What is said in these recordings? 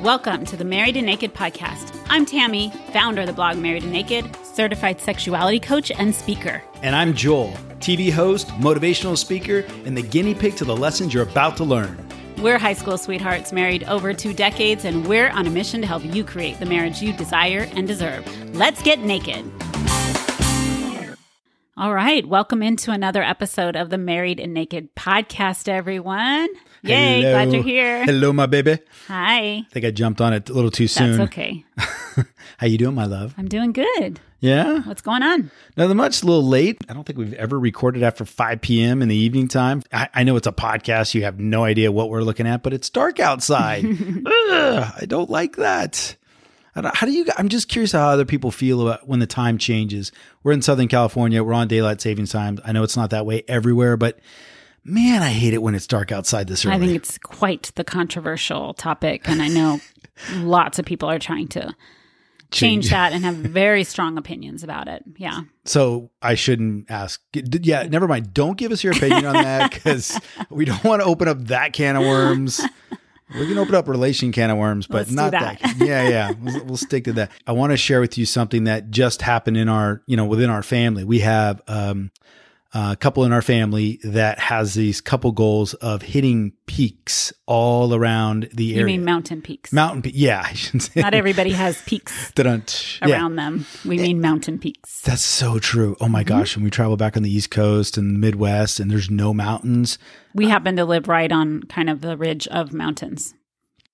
Welcome to the Married and Naked podcast. I'm Tammy, founder of the blog Married and Naked, certified sexuality coach and speaker. And I'm Joel, TV host, motivational speaker, and the guinea pig to the lessons you're about to learn. We're high school sweethearts married over two decades, and we're on a mission to help you create the marriage you desire and deserve. Let's get naked. All right, welcome into another episode of the Married and Naked podcast, everyone. Yay, Hello. glad you're here. Hello, my baby. Hi. I think I jumped on it a little too soon. That's okay. How you doing, my love? I'm doing good. Yeah, What's going on? nothing much. A little late. I don't think we've ever recorded after 5 p.m. in the evening time. I, I know it's a podcast. You have no idea what we're looking at, but it's dark outside. Ugh, I don't like that. I don't- How do you? I'm just curious how other people feel about when the time changes. We're in Southern California. We're on daylight savings time. I know it's not that way everywhere, but man, I hate it when it's dark outside this early. I think it's quite the controversial topic, and I know lots of people are trying to change that and have very strong opinions about it. Yeah. So I shouldn't ask. Yeah, never mind. Don't give us your opinion on that because we don't want to open up that can of worms. We can open up a relation can of worms, but Let's not that. that. Yeah, yeah. We'll, we'll stick to that. I want to share with you something that just happened in our, you know, within our family. We have um, a couple in our family that has these couple goals of hitting peaks all around the You area. You mean mountain peaks. Mountain peaks. Yeah, I should say. Not everybody has peaks Dun-dun. Yeah. around them. We mean mountain peaks. That's so true. Oh Mm-hmm. my gosh. When we travel back on the East Coast and the Midwest and there's no mountains. We happen to live right on kind of the ridge of mountains.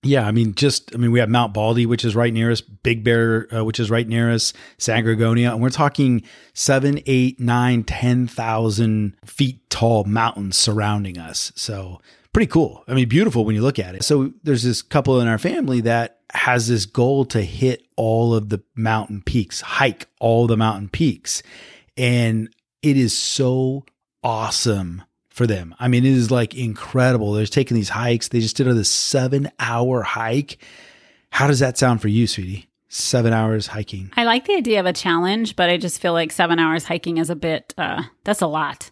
Yeah. I mean, just, I mean, we have Mount Baldy, which is right near us, Big Bear, uh, which is right near us, San Gorgonio. And we're talking seven, eight, nine, 10,000 feet tall mountains surrounding us. So pretty cool. I mean, beautiful when you look at it. So there's this couple in our family that has this goal to hit all of the mountain peaks, hike all the mountain peaks. And it is so awesome for them. I mean, it is like incredible. They're taking these hikes. They just did a seven hour hike. How does that sound for you, sweetie? Seven hours hiking. I like the idea of a challenge, but I just feel like seven hours hiking is a bit, uh, that's a lot.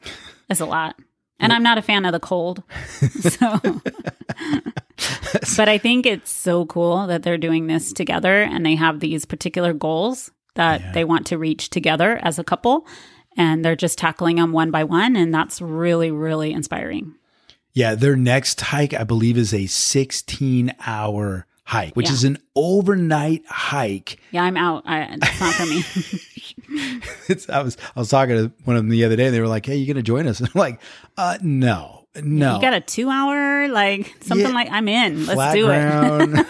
That's a lot. And I'm not a fan of the cold. So, but I think it's so cool that they're doing this together and they have these particular goals that Yeah. they want to reach together as a couple. And they're just tackling them one by one. And that's really, really inspiring. Yeah, their next hike, I believe, is a 16 hour hike, which Yeah. is an overnight hike. Yeah, I'm out. I, it's not for me. It's, I was I was talking to one of them the other day, and they were like, "Hey, you going to join us?" And I'm like, "Uh, no, no." You got a two hour, like something Yeah. like I'm in. Let's Flat do it.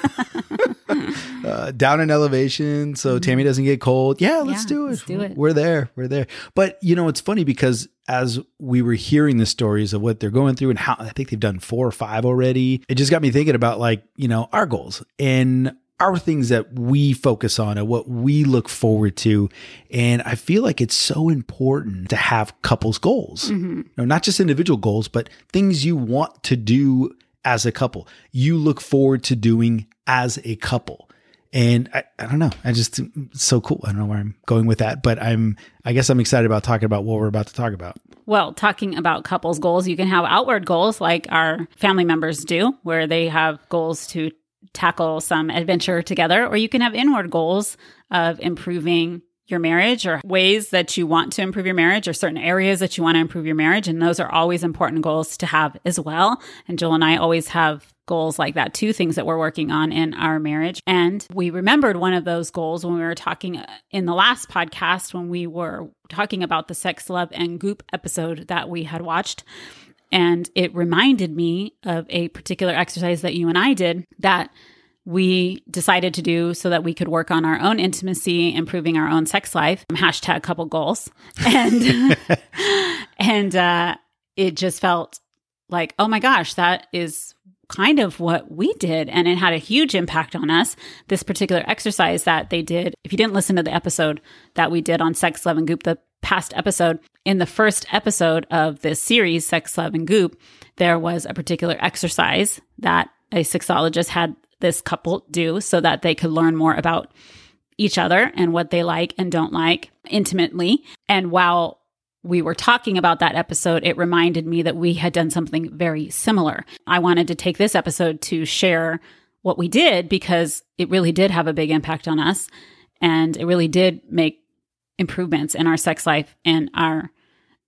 Uh, down in elevation, so Tammy doesn't get cold. Yeah, let's Yeah, do it. let's do it. We're there. We're there. But you know, it's funny because as we were hearing the stories of what they're going through and how I think they've done four or five already, it just got me thinking about like you know our goals and our things that we focus on and what we look forward to. And I feel like it's so important to have couples goals, Mhm. no, not just individual goals, but things you want to do as a couple. You look forward to doing as a couple. And I, I don't know. I just so cool. I don't know where I'm going with that, but I'm I guess I'm excited about talking about what we're about to talk about. Well, talking about couples goals, you can have outward goals like our family members do, where they have goals to tackle some adventure together, or you can have inward goals of improving your marriage or ways that you want to improve your marriage or certain areas that you want to improve your marriage. And those are always important goals to have as well. And Joel and I always have goals like that too, things that we're working on in our marriage. And we remembered one of those goals when we were talking uh, in the last podcast when we were talking about the sex, love, and goop episode that we had watched. And it reminded me of a particular exercise that you and I did that we decided to do so that we could work on our own intimacy, improving our own sex life. Hashtag couple goals. And and uh it just felt like, oh my gosh, that is kind of what we did. And it had a huge impact on us. This particular exercise that they did. If you didn't listen to the episode that we did on sex, love, and goop, the past episode, in the first episode of this series, Sex, Love, and Goop, there was a particular exercise that a sexologist had this couple do so that they could learn more about each other and what they like and don't like intimately. And while we were talking about that episode, it reminded me that we had done something very similar. I wanted to take this episode to share what we did because it really did have a big impact on us and it really did make improvements in our sex life and our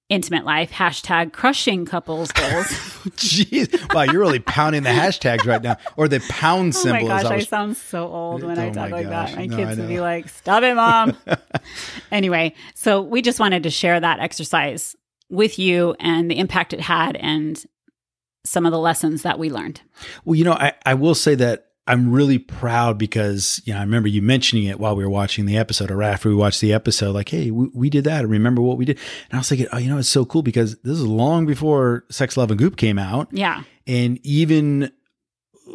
intimate life. Hashtag crushing couples goals. Jeez. Wow, you're really pounding the hashtags right now. Or the pound oh symbol. my gosh, I I, sound so old when I Oh talk like gosh. that. My No, kids would be like, stop it, mom. anyway, so we just wanted to share that exercise with you and the impact it had and some of the lessons that we learned. Well, you know, I, I will say that I'm really proud because, you know, I remember you mentioning it while we were watching the episode or after we watched the episode, like, hey, we, we did that. Remember what we did. And I was thinking, oh, you know, it's so cool because this is long before Sex, Love, and Goop came out. Yeah. And even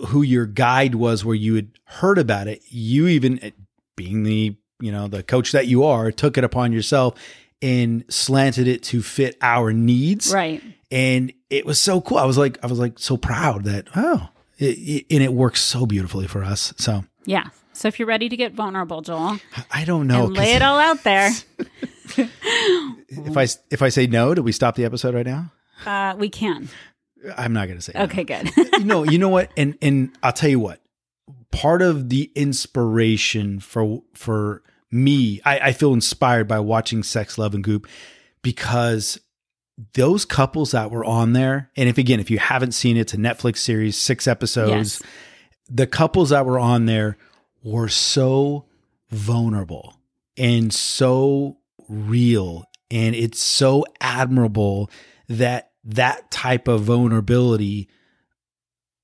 who your guide was where you had heard about it, you even eh, being the, you know, the coach that you are, took it upon yourself and slanted it to fit our needs Right. and it was so cool. I was like, I was like so proud that oh, it, and it works so beautifully for us. So Yeah. So if you're ready to get vulnerable, Joel, I don't know lay it all out there, if I if I say no, do we stop the episode right now? uh, we can. I'm not going to say. no. Okay, good. you know, you know what, and and I'll tell you what. Part of the inspiration for for me, I, I feel inspired by watching Sex, Love, and Goop because those couples that were on there, and if again, if you haven't seen it, it's a Netflix series, six episodes. yes. the couples that were on there were so vulnerable and so real and it's so admirable that that type of vulnerability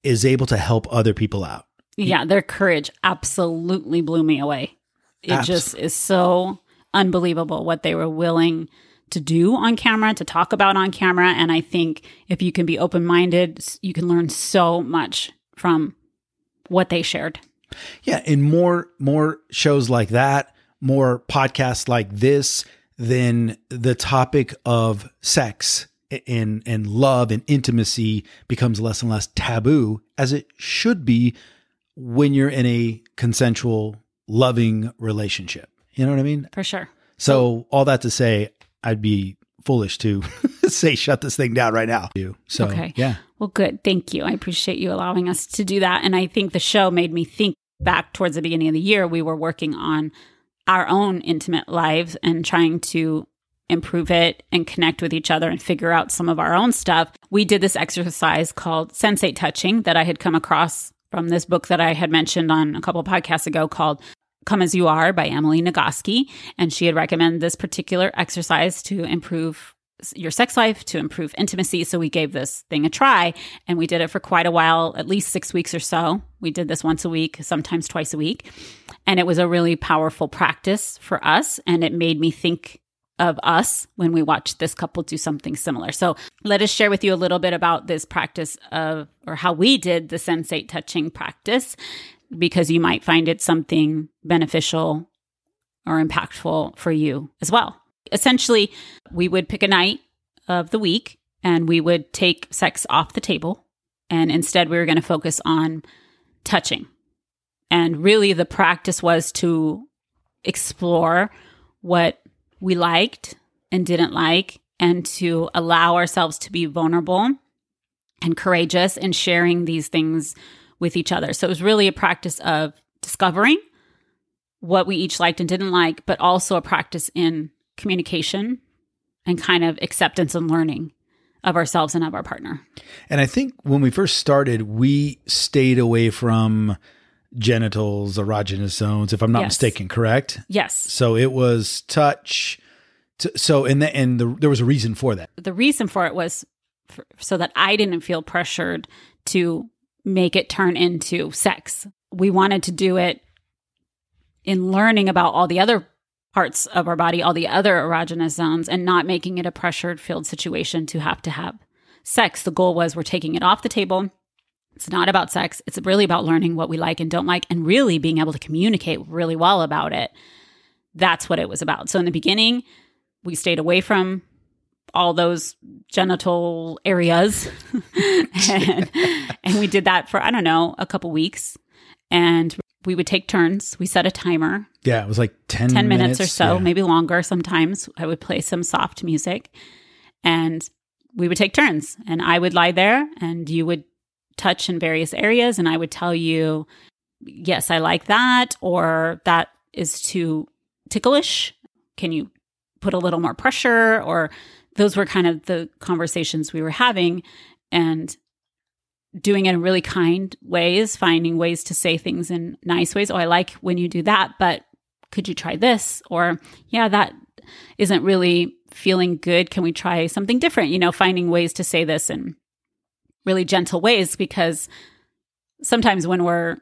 is able to help other people out Yeah, their courage absolutely blew me away. It Abs- just is so unbelievable what they were willing to do on camera, to talk about on camera. And I think if you can be open minded, you can learn so much from what they shared. yeah and more more shows like that more podcasts like this then the topic of sex and and love and intimacy becomes less and less taboo as it should be when you're in a consensual loving relationship you know what i mean For sure. so all that to say i'd be foolish to say shut this thing down right now so Okay. yeah Well, good. Thank you. I appreciate you allowing us to do that. And I think the show made me think back towards the beginning of the year. We were working on our own intimate lives and trying to improve it and connect with each other and figure out some of our own stuff. We did this exercise called sensate touching that I had come across from this book that I had mentioned on a couple podcasts ago called Come As You Are by Emily Nagoski. And she had recommended this particular exercise to improve your sex life, to improve intimacy. So we gave this thing a try and we did it for quite a while, at least six weeks or so. We did this once a week, sometimes twice a week. And it was a really powerful practice for us. And it made me think of us when we watched this couple do something similar. So let us share with you a little bit about this practice of, or how we did the sensate touching practice, because you might find it something beneficial or impactful for you as well. Essentially, we would pick a night of the week and we would take sex off the table. And instead, we were going to focus on touching. And really, the practice was to explore what we liked and didn't like, and to allow ourselves to be vulnerable and courageous in sharing these things with each other. So it was really a practice of discovering what we each liked and didn't like, but also a practice in communication and kind of acceptance and learning of ourselves and of our partner. And I think when we first started, we stayed away from genitals, erogenous zones, if I'm not Yes. mistaken, correct? Yes. So it was touch. t- So and the, and the, there was a reason for that. The reason for it was for, so that I didn't feel pressured to make it turn into sex. We wanted to do it in learning about all the other parts of our body, all the other erogenous zones, and not making it a pressured filled situation to have to have sex. The goal was we're taking it off the table. It's not about sex. It's really about learning what we like and don't like and really being able to communicate really well about it. That's what it was about. So in the beginning, we stayed away from all those genital areas. and, and we did that for, I don't know, a couple weeks. And we would take turns. We set a timer Yeah, it was like 10, 10 minutes, or so, yeah. maybe longer sometimes. I would play some soft music and we would take turns. And I would lie there and you would touch in various areas. And I would tell you yes, I like that, or that is too ticklish. Can you put a little more pressure? Or those were kind of the conversations we were having and doing it in really kind ways, finding ways to say things in nice ways. Oh, I like when you do that, but could you try this? Or, yeah, that isn't really feeling good. Can we try something different? You know, finding ways to say this in really gentle ways because sometimes when we're,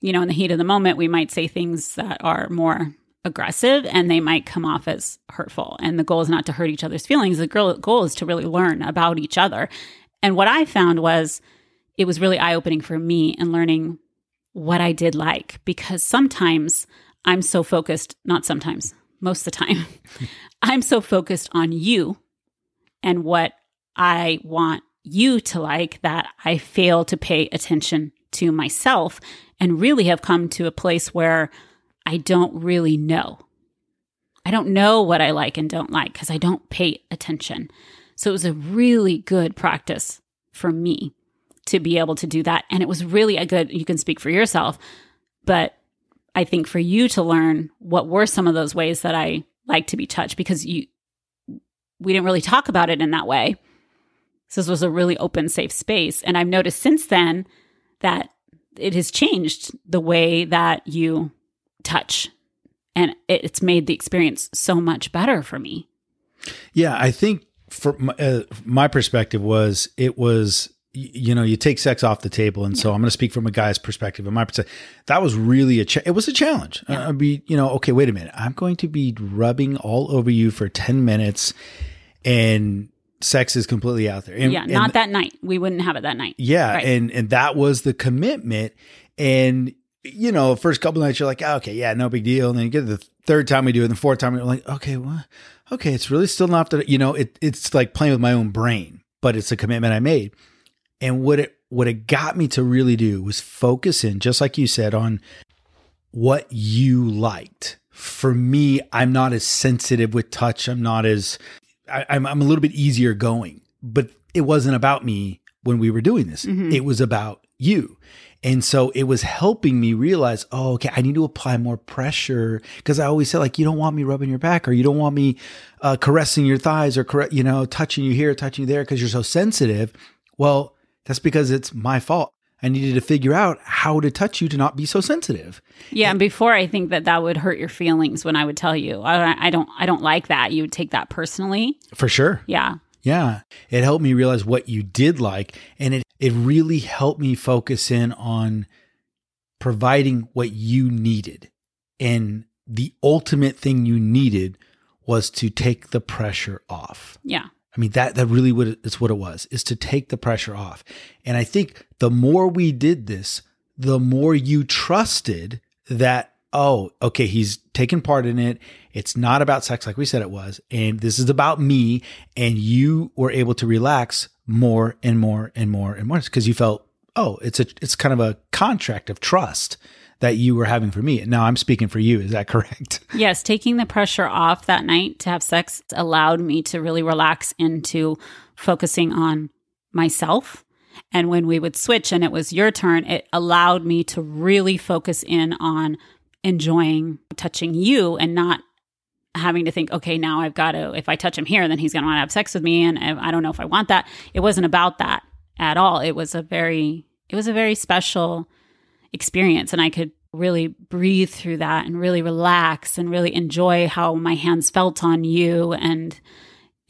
you know, in the heat of the moment, we might say things that are more aggressive and they might come off as hurtful. And the goal is not to hurt each other's feelings. The goal is to really learn about each other. And what I found was it was really eye opening for me and learning what I did like because sometimes I'm so focused, not sometimes, most of the time, I'm so focused on you and what I want you to like that I fail to pay attention to myself and really have come to a place where I don't really know. I don't know what I like and don't like because I don't pay attention. So it was a really good practice for me to be able to do that. And it was really a good, you can speak for yourself, but I think for you to learn what were some of those ways that I like to be touched because you, we didn't really talk about it in that way. So this was a really open, safe space. And I've noticed since then that it has changed the way that you touch. And it's made the experience so much better for me. Yeah, I think for my, uh, my perspective was it was you know you take sex off the table and yeah. so i'm going to speak from a guy's perspective and my perspective that was really a cha- it was a challenge yeah. i'd be you know okay wait a minute i'm going to be rubbing all over you for 10 minutes and sex is completely out there and, yeah not and, that night we wouldn't have it that night yeah right. and and that was the commitment and you know first couple nights you're like oh, okay yeah no big deal and then you get the third time we do it and the fourth time you're like okay well okay it's really still not that you know it, it's like playing with my own brain but it's a commitment i made and what it what it got me to really do was focus in, just like you said, on what you liked. For me, I'm not as sensitive with touch. I'm not as I, am I'm a little bit easier going. But it wasn't about me when we were doing this. Mm-hmm. It was about you. And so it was helping me realize, oh, okay, I need to apply more pressure because I always say like, you don't want me rubbing your back or you don't want me uh, caressing your thighs or, you know, touching you here, touching you there because you're so sensitive. Well, that's because it's my fault. I needed to figure out how to touch you to not be so sensitive. Yeah, and before I think that that would hurt your feelings when I would tell you. I, I don't I don't like that. You would take that personally. For sure. Yeah. Yeah. It helped me realize what you did like and it it really helped me focus in on providing what you needed. And the ultimate thing you needed was to take the pressure off. Yeah. I mean, that, that really what it's what it was, is to take the pressure off. And I think the more we did this, the more you trusted that, oh, okay, he's taken part in it. It's not about sex like we said it was. And this is about me. And you were able to relax more and more and more and more because you felt, oh, it's a, it's kind of a contract of trust that you were having for me. Now I'm speaking for you. Is that correct? Yes. Taking the pressure off that night to have sex allowed me to really relax into focusing on myself. And when we would switch and it was your turn, it allowed me to really focus in on enjoying touching you and not having to think, okay, now I've got to, if I touch him here, then he's going to want to have sex with me. And I don't know if I want that. It wasn't about that at all. It was a very, it was a very special experience. And I could really breathe through that and really relax and really enjoy how my hands felt on you. And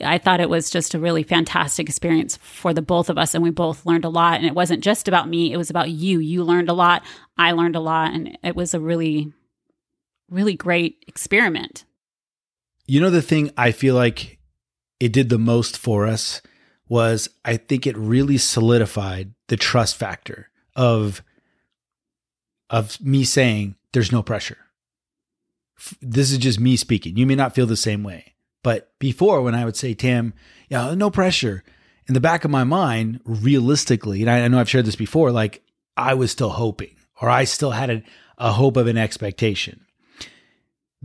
I thought it was just a really fantastic experience for the both of us. And we both learned a lot. And it wasn't just about me, it was about you. You learned a lot. I learned a lot. And it was a really, really great experiment. You know, the thing I feel like it did the most for us was I think it really solidified the trust factor of of me saying there's no pressure. This is just me speaking. You may not feel the same way. But before, when I would say, Tam, yeah, no pressure, in the back of my mind, realistically, and I, know I've shared this before, like I was still hoping, or I still had a, a hope of an expectation.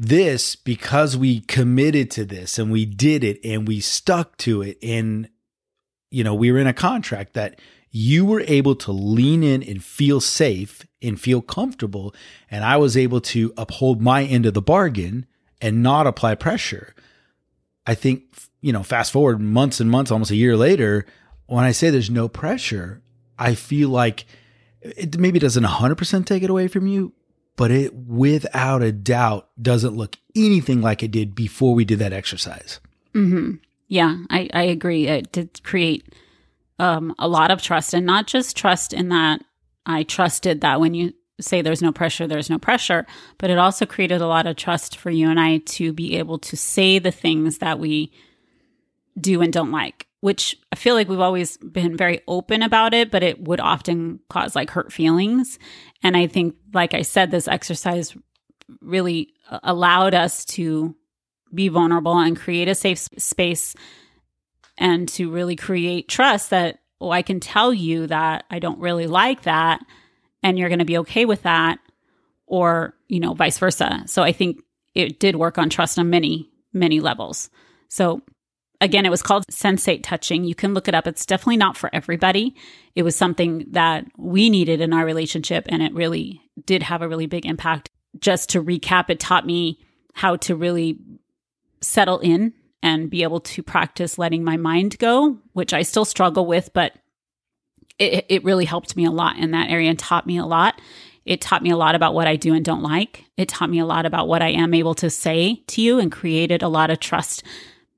This, because we committed to this and we did it and we stuck to it, and you know, we were in a contract that you were able to lean in and feel safe and feel comfortable. And I was able to uphold my end of the bargain and not apply pressure. I think, you know, fast forward months and months, almost a year later, when I say there's no pressure, I feel like it maybe doesn't 100% take it away from you, but it without a doubt doesn't look anything like it did before we did that exercise. Mm-hmm. Yeah, I, I agree. It did create um, a lot of trust, and not just trust in that I trusted that when you say there's no pressure, there's no pressure, but it also created a lot of trust for you and I to be able to say the things that we do and don't like, which I feel like we've always been very open about it, but it would often cause like hurt feelings. And I think, like I said, this exercise really uh, allowed us to be vulnerable and create a safe space and to really create trust that, oh, I can tell you that I don't really like that and you're going to be okay with that or, you know, vice versa. So I think it did work on trust on many, many levels. So again, it was called sensate touching. You can look it up. It's definitely not for everybody. It was something that we needed in our relationship and it really did have a really big impact. Just to recap, it taught me how to really settle in and be able to practice letting my mind go, which I still struggle with, but it, it really helped me a lot in that area and taught me a lot. It taught me a lot about what I do and don't like. It taught me a lot about what I am able to say to you and created a lot of trust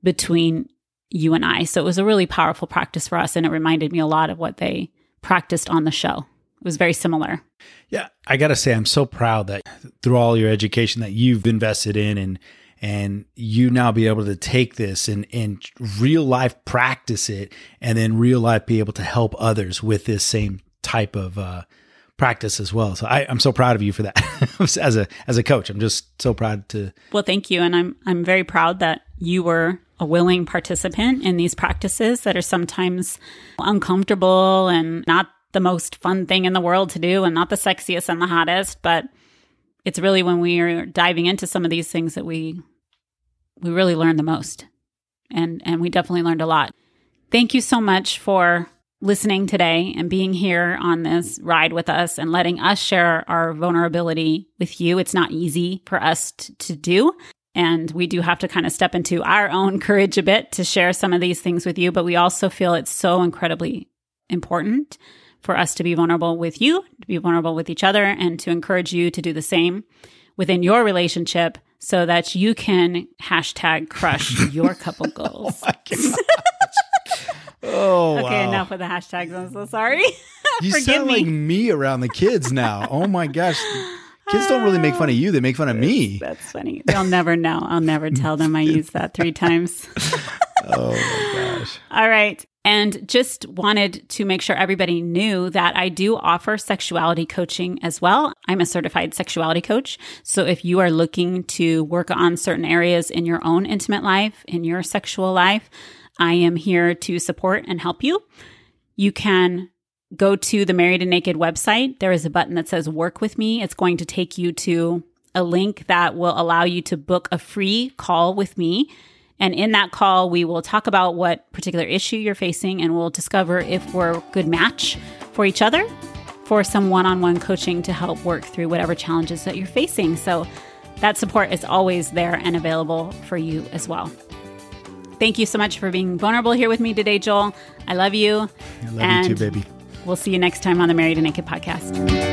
between you and I. So it was a really powerful practice for us. And it reminded me a lot of what they practiced on the show. It was very similar. Yeah. I got to say, I'm so proud that through all your education that you've invested in and and you now be able to take this and and real life practice it and then real life be able to help others with this same type of uh, practice as well so I, am so proud of you for that as a as a coach i'm just so proud to well thank you and i'm i'm very proud that you were a willing participant in these practices that are sometimes uncomfortable and not the most fun thing in the world to do and not the sexiest and the hottest but it's really when we are diving into some of these things that we we really learn the most. And and we definitely learned a lot. Thank you so much for listening today and being here on this ride with us and letting us share our vulnerability with you. It's not easy for us t- to do. And we do have to kind of step into our own courage a bit to share some of these things with you. But we also feel it's so incredibly important for us to be vulnerable with you, to be vulnerable with each other, and to encourage you to do the same within your relationship so that you can hashtag crush your couple goals. Oh, oh, okay, wow. enough with the hashtags. I'm so sorry. You Forgive sound me. like me around the kids now. oh my gosh. Kids don't really make fun of you, they make fun of me. That's funny. They'll never know. I'll never tell them I used that three times. Oh my gosh. All right. And just wanted to make sure everybody knew that I do offer sexuality coaching as well. I'm a certified sexuality coach. So if you are looking to work on certain areas in your own intimate life, in your sexual life, I am here to support and help you. You can go to the Married and Naked website. There is a button that says work with me. It's going to take you to a link that will allow you to book a free call with me. And in that call, we will talk about what particular issue you're facing and we'll discover if we're a good match for each other for some one on one coaching to help work through whatever challenges that you're facing. So that support is always there and available for you as well. Thank you so much for being vulnerable here with me today, Joel. I love you. I love And you too, baby. We'll see you next time on the Married and Naked podcast.